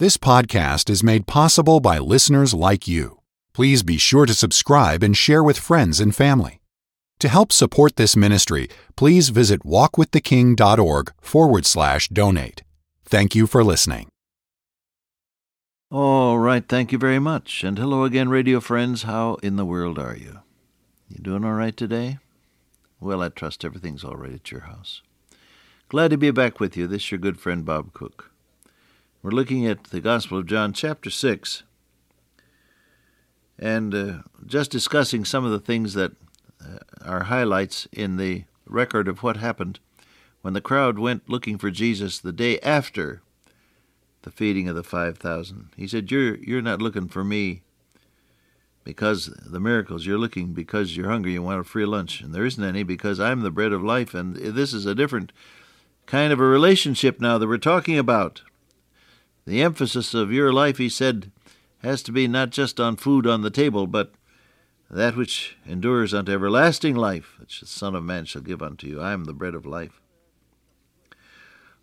This podcast is made possible by listeners like you. Please be sure to subscribe and share with friends and family. To help support this ministry, please visit walkwiththeking.org forward slash donate. Thank you for listening. All right, thank you very much. And hello again, radio friends. How in the world are you? You doing all right today? Well, I trust everything's all right at your house. Glad to be back with you. This is your good friend Bob Cook. We're looking at the Gospel of John, chapter 6, and uh, just discussing some of the things that uh, are highlights in the record of what happened when the crowd went looking for Jesus the day after the feeding of the 5,000. He said, you're, you're not looking for me because the miracles. You're looking because you're hungry. You want a free lunch. And there isn't any because I'm the bread of life. And this is a different kind of a relationship now that we're talking about. The emphasis of your life, he said, has to be not just on food on the table, but that which endures unto everlasting life, which the Son of Man shall give unto you. I am the bread of life.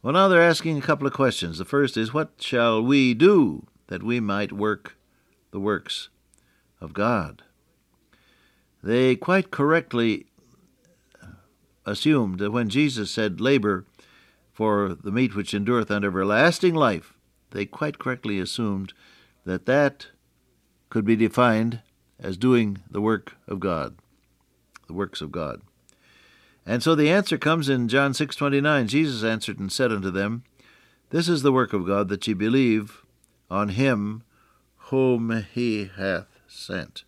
Well, now they're asking a couple of questions. The first is, What shall we do that we might work the works of God? They quite correctly assumed that when Jesus said, Labor for the meat which endureth unto everlasting life, they quite correctly assumed that that could be defined as doing the work of God, the works of God. And so the answer comes in John 6:29. Jesus answered and said unto them, This is the work of God that ye believe on him whom he hath sent.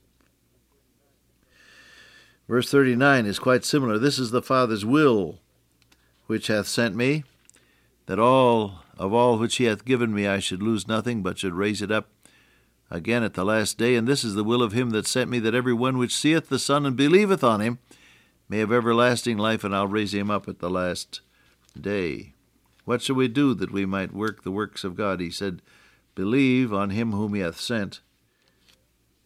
Verse 39 is quite similar. This is the Father's will which hath sent me, that all of all which he hath given me I should lose nothing, but should raise it up again at the last day. And this is the will of him that sent me, that every one which seeth the Son and believeth on him may have everlasting life, and I'll raise him up at the last day. What shall we do that we might work the works of God? He said, Believe on him whom he hath sent.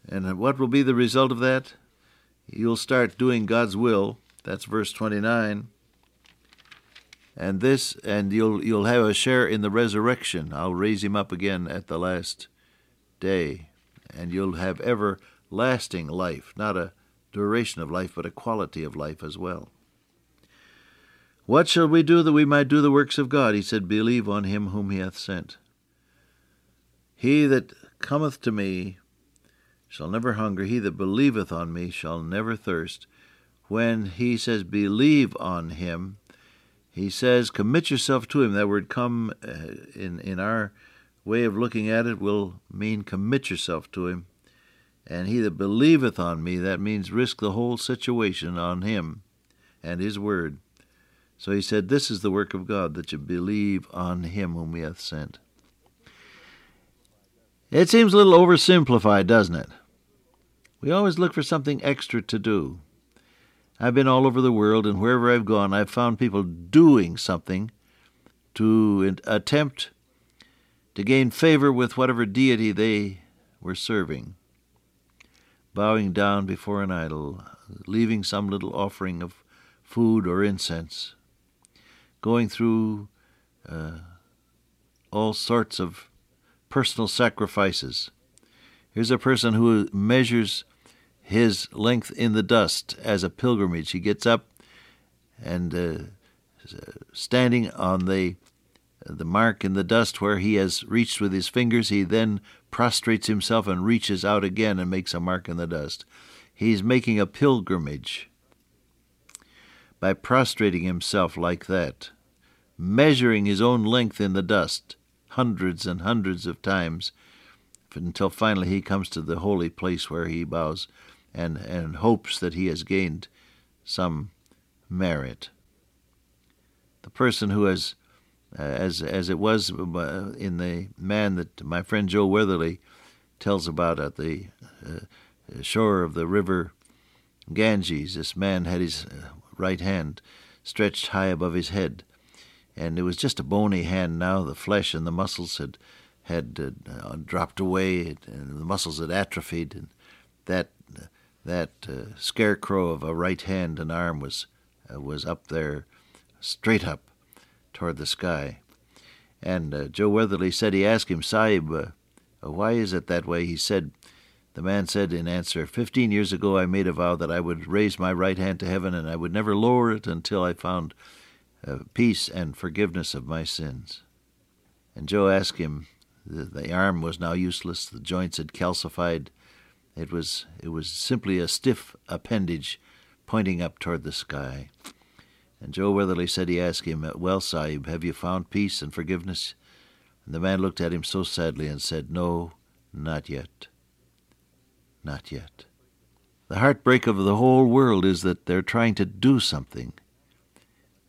And what will be the result of that? You'll start doing God's will. That's verse 29 and this and you'll you'll have a share in the resurrection. I'll raise him up again at the last day and you'll have everlasting life not a duration of life but a quality of life as well. What shall we do that we might do the works of god? He said believe on him whom he hath sent. He that cometh to me shall never hunger. He that believeth on me shall never thirst. When he says believe on him he says, commit yourself to him. That word come uh, in, in our way of looking at it will mean commit yourself to him. And he that believeth on me, that means risk the whole situation on him and his word. So he said, This is the work of God, that you believe on him whom he hath sent. It seems a little oversimplified, doesn't it? We always look for something extra to do. I've been all over the world, and wherever I've gone, I've found people doing something to attempt to gain favor with whatever deity they were serving. Bowing down before an idol, leaving some little offering of food or incense, going through uh, all sorts of personal sacrifices. Here's a person who measures his length in the dust as a pilgrimage. He gets up and uh, standing on the the mark in the dust where he has reached with his fingers, he then prostrates himself and reaches out again and makes a mark in the dust. He's making a pilgrimage by prostrating himself like that, measuring his own length in the dust hundreds and hundreds of times until finally he comes to the holy place where he bows and, and hopes that he has gained some merit. The person who has, uh, as, as it was uh, in the man that my friend Joe Weatherly tells about at the uh, shore of the river Ganges, this man had his uh, right hand stretched high above his head, and it was just a bony hand now. The flesh and the muscles had had uh, dropped away, and the muscles had atrophied, and that that uh, scarecrow of a right hand and arm was uh, was up there, straight up toward the sky, And uh, Joe Weatherly said he asked him, Sahib, uh, why is it that way? He said, the man said in answer, Fifteen years ago I made a vow that I would raise my right hand to heaven and I would never lower it until I found uh, peace and forgiveness of my sins. And Joe asked him, the, the arm was now useless, the joints had calcified. It was, it was simply a stiff appendage pointing up toward the sky. And Joe Weatherly said he asked him, Well, Sahib, have you found peace and forgiveness? And the man looked at him so sadly and said, No, not yet. Not yet. The heartbreak of the whole world is that they're trying to do something.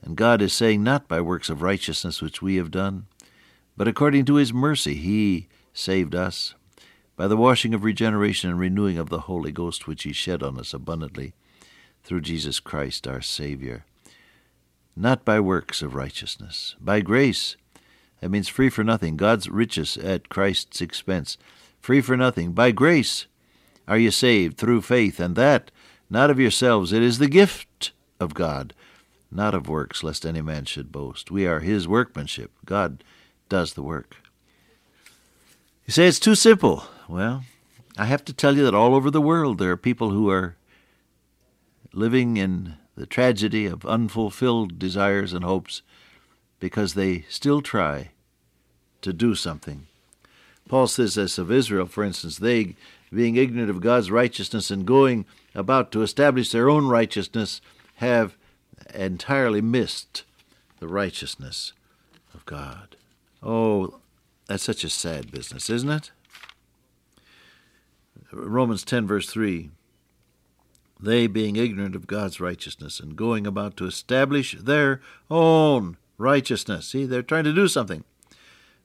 And God is saying, Not by works of righteousness which we have done, but according to his mercy he saved us, by the washing of regeneration and renewing of the Holy Ghost which he shed on us abundantly through Jesus Christ our Savior. Not by works of righteousness, by grace. That means free for nothing, God's riches at Christ's expense. Free for nothing, by grace are you saved through faith, and that not of yourselves. It is the gift of God, not of works, lest any man should boast. We are his workmanship. God does the work. You say it's too simple. Well, I have to tell you that all over the world there are people who are living in the tragedy of unfulfilled desires and hopes because they still try to do something. Paul says this of Israel, for instance, they being ignorant of God's righteousness and going about to establish their own righteousness, have entirely missed the righteousness of God. Oh, that's such a sad business, isn't it? Romans 10, verse 3 They, being ignorant of God's righteousness and going about to establish their own righteousness. See, they're trying to do something.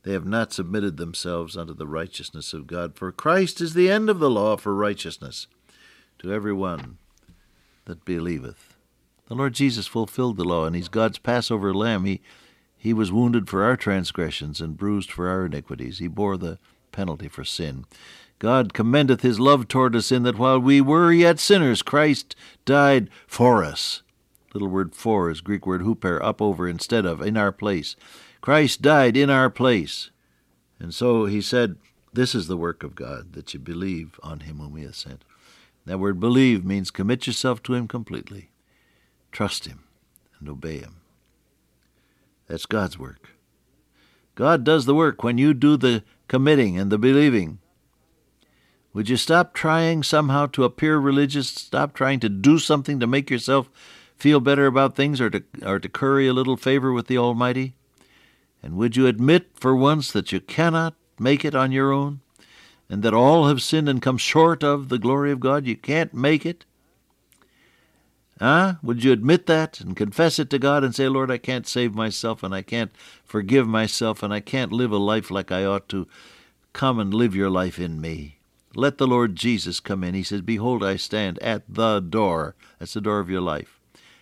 They have not submitted themselves unto the righteousness of God. For Christ is the end of the law for righteousness to every one that believeth. The Lord Jesus fulfilled the law, and He's God's Passover lamb. He, he was wounded for our transgressions and bruised for our iniquities. He bore the penalty for sin. God commendeth His love toward us in that while we were yet sinners, Christ died for us. Little word for is Greek word huper, up over instead of, in our place. Christ died in our place. And so he said, This is the work of God, that you believe on him whom he has sent. That word believe means commit yourself to him completely. Trust him and obey him. That's God's work. God does the work when you do the committing and the believing. Would you stop trying somehow to appear religious? Stop trying to do something to make yourself feel better about things or to, or to curry a little favor with the Almighty? And would you admit for once that you cannot make it on your own? And that all have sinned and come short of the glory of God? You can't make it? Huh? Would you admit that and confess it to God and say, Lord, I can't save myself and I can't forgive myself and I can't live a life like I ought to? Come and live your life in me. Let the Lord Jesus come in. He says, Behold, I stand at the door. That's the door of your life.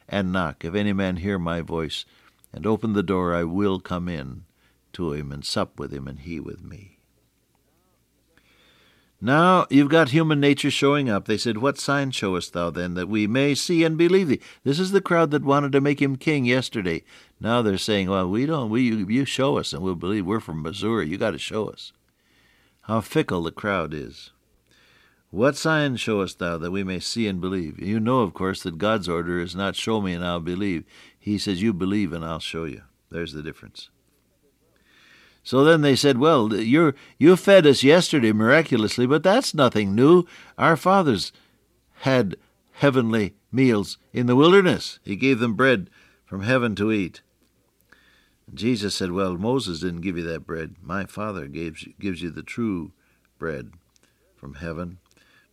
And knock. If any man hear my voice and open the door, I will come in to him and sup with him and he with me. Now you've got human nature showing up. They said, What sign showest thou then, that we may see and believe thee? This is the crowd that wanted to make him king yesterday. Now they're saying, Well, we don't, we, you, you show us and we'll believe. We're from Missouri. You got to show us. How fickle the crowd is. What sign showest thou that we may see and believe? You know, of course, that God's order is not show me and I'll believe. He says, You believe and I'll show you. There's the difference. So then they said, Well, you you fed us yesterday miraculously, but that's nothing new. Our fathers had heavenly meals in the wilderness. He gave them bread from heaven to eat. Jesus said, Well, Moses didn't give you that bread. My Father gives, gives you the true bread from heaven.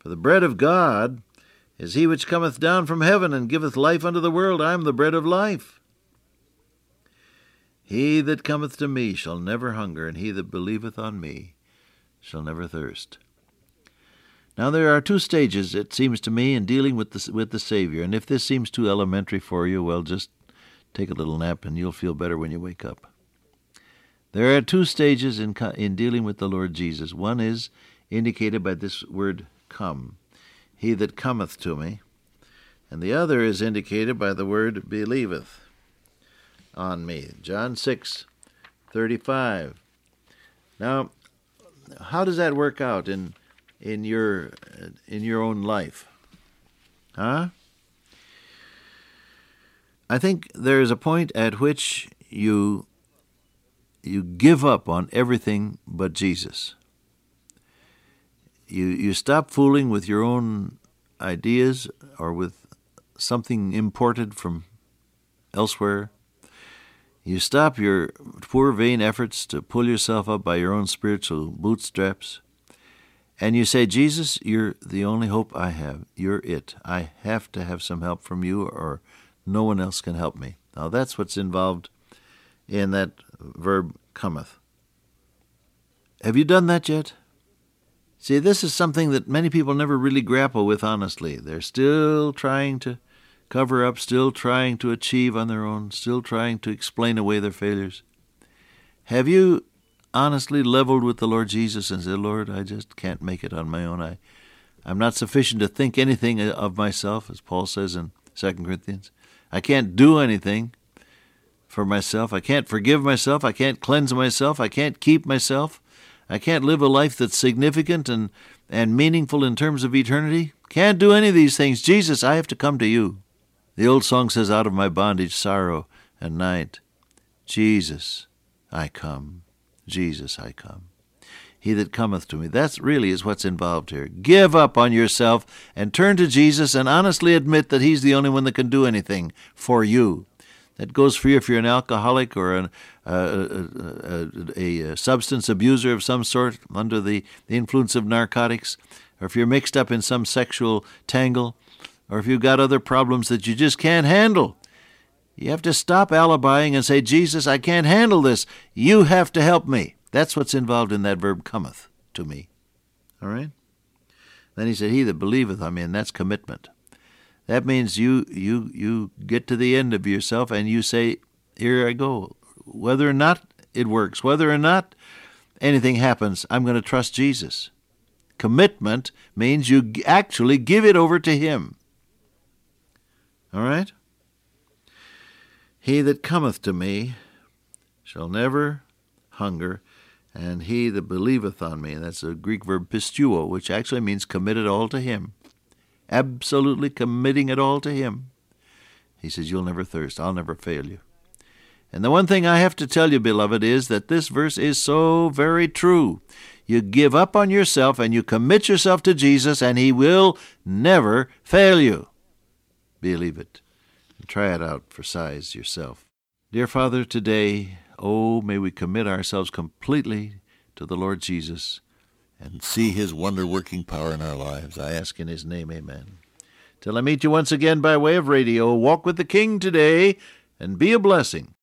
For the bread of God is he which cometh down from heaven and giveth life unto the world. I am the bread of life. He that cometh to me shall never hunger, and he that believeth on me shall never thirst. Now there are two stages, it seems to me, in dealing with the, with the Savior, and if this seems too elementary for you, well, just take a little nap and you'll feel better when you wake up. There are two stages in, in dealing with the Lord Jesus. One is indicated by this word come he that cometh to me, and the other is indicated by the word believeth on me. John 6 35. Now, how does that work out in in your uh, in your own life? Huh? I think there is a point at which you you give up on everything but Jesus. You you stop fooling with your own ideas or with something imported from elsewhere. You stop your poor vain efforts to pull yourself up by your own spiritual bootstraps. And you say, Jesus, you're the only hope I have. You're it. I have to have some help from you, or no one else can help me. Now, that's what's involved in that verb cometh. Have you done that yet? See, this is something that many people never really grapple with honestly. They're still trying to cover up, still trying to achieve on their own, still trying to explain away their failures. Have you honestly leveled with the Lord Jesus and said, Lord, I just can't make it on my own. I, I'm not sufficient to think anything of myself, as Paul says in 2 Corinthians. I can't do anything for myself. I can't forgive myself. I can't cleanse myself. I can't keep myself. I can't live a life that's significant and, and meaningful in terms of eternity. Can't do any of these things. Jesus, I have to come to you. The old song says, Out of my bondage, sorrow, and night, Jesus, I come. Jesus, I come. He that cometh to me. That really is what's involved here. Give up on yourself and turn to Jesus and honestly admit that He's the only one that can do anything for you. That goes for you if you're an alcoholic or an, uh, a, a, a, substance abuser of some sort under the, the influence of narcotics, or if you're mixed up in some sexual tangle, or if you've got other problems that you just can't handle. You have to stop alibying and say, Jesus, I can't handle this. You have to help me. That's what's involved in that verb cometh to me. All right? Then he said, He that believeth on me, and that's commitment. That means you you you get to the end of yourself and you say, "Here I go." Whether or not it works, whether or not anything happens, I'm going to trust Jesus. Commitment means you actually give it over to him. All right? He that cometh to me shall never hunger, and he that believeth on me, that's a Greek verb pistuo, which actually means committed all to him absolutely committing it all to Him, He says, You'll never thirst. I'll never fail you. And the one thing I have to tell you, beloved, is that this verse is so very true. You give up on yourself and you commit yourself to Jesus, and He will never fail you. Believe it. And try it out for size yourself. Dear Father, today, oh, may we commit ourselves completely to the Lord Jesus and see his wonder working power in our lives. I ask in his name, amen. Till I meet you once again by way of radio, walk with the King today and be a blessing.